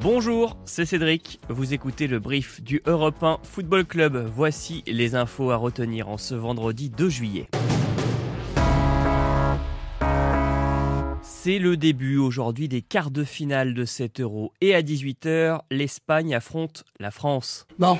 Bonjour, c'est Cédric. Vous écoutez le brief du Europe 1 Football Club. Voici les infos à retenir en ce vendredi 2 juillet. C'est le début aujourd'hui des quarts de finale de 7 euros. Et à 18h, l'Espagne affronte la France. Bon,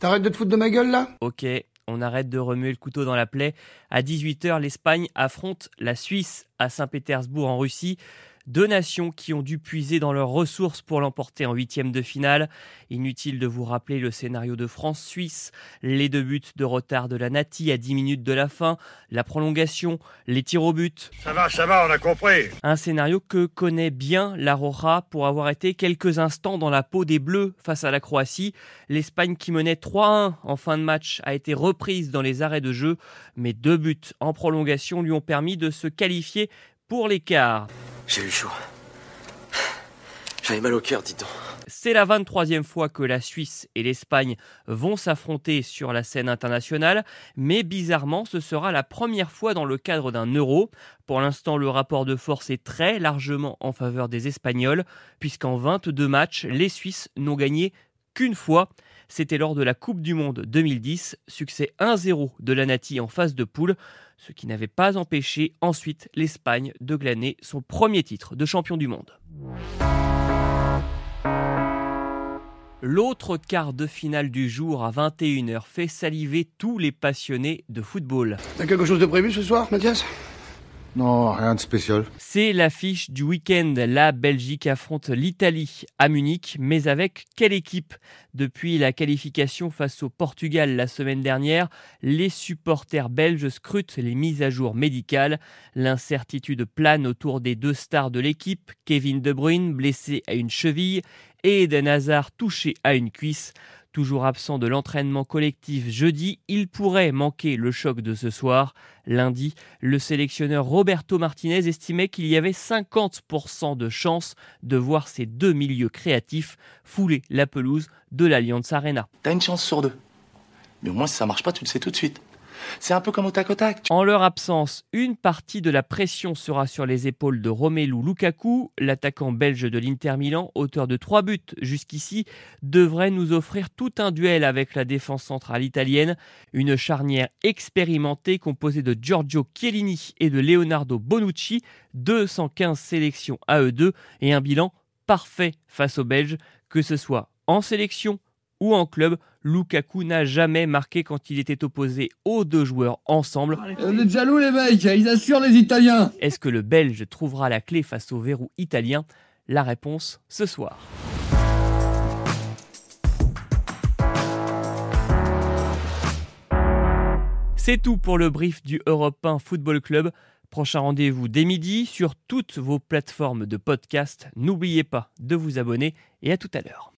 t'arrêtes de te foutre de ma gueule là? Ok, on arrête de remuer le couteau dans la plaie. À 18h, l'Espagne affronte la Suisse à Saint-Pétersbourg en Russie. Deux nations qui ont dû puiser dans leurs ressources pour l'emporter en huitième de finale. Inutile de vous rappeler le scénario de France-Suisse, les deux buts de retard de la Nati à 10 minutes de la fin, la prolongation, les tirs au but. Ça va, ça va, on a compris. Un scénario que connaît bien la Roja pour avoir été quelques instants dans la peau des Bleus face à la Croatie. L'Espagne qui menait 3-1 en fin de match a été reprise dans les arrêts de jeu, mais deux buts en prolongation lui ont permis de se qualifier pour l'écart. J'ai eu chaud. J'avais mal au cœur, dis donc. C'est la 23e fois que la Suisse et l'Espagne vont s'affronter sur la scène internationale, mais bizarrement, ce sera la première fois dans le cadre d'un euro. Pour l'instant, le rapport de force est très largement en faveur des Espagnols, puisqu'en 22 matchs, les Suisses n'ont gagné qu'une fois. C'était lors de la Coupe du Monde 2010, succès 1-0 de la Nati en phase de poule, ce qui n'avait pas empêché ensuite l'Espagne de glaner son premier titre de champion du monde. L'autre quart de finale du jour à 21h fait saliver tous les passionnés de football. T'as quelque chose de prévu ce soir, Mathias? Non, rien de spécial. C'est l'affiche du week-end. La Belgique affronte l'Italie à Munich, mais avec quelle équipe? Depuis la qualification face au Portugal la semaine dernière, les supporters belges scrutent les mises à jour médicales. L'incertitude plane autour des deux stars de l'équipe, Kevin De Bruyne blessé à une cheville et Eden Hazard touché à une cuisse. Toujours absent de l'entraînement collectif jeudi, il pourrait manquer le choc de ce soir. Lundi, le sélectionneur Roberto Martinez estimait qu'il y avait 50% de chances de voir ces deux milieux créatifs fouler la pelouse de l'Allianz Arena. T'as une chance sur deux. Mais au moins, si ça marche pas, tu le sais tout de suite. C'est un peu comme au tac au tac. En leur absence, une partie de la pression sera sur les épaules de Romelu Lukaku. L'attaquant belge de l'Inter Milan, auteur de trois buts jusqu'ici, devrait nous offrir tout un duel avec la défense centrale italienne. Une charnière expérimentée composée de Giorgio Chiellini et de Leonardo Bonucci, 215 sélections à eux deux et un bilan parfait face aux Belges, que ce soit en sélection ou en club, Lukaku n'a jamais marqué quand il était opposé aux deux joueurs ensemble. On est jaloux les mecs, ils assurent les Italiens. Est-ce que le Belge trouvera la clé face au verrou italien? La réponse ce soir. C'est tout pour le brief du Europe 1 Football Club. Prochain rendez-vous dès midi sur toutes vos plateformes de podcast. N'oubliez pas de vous abonner et à tout à l'heure.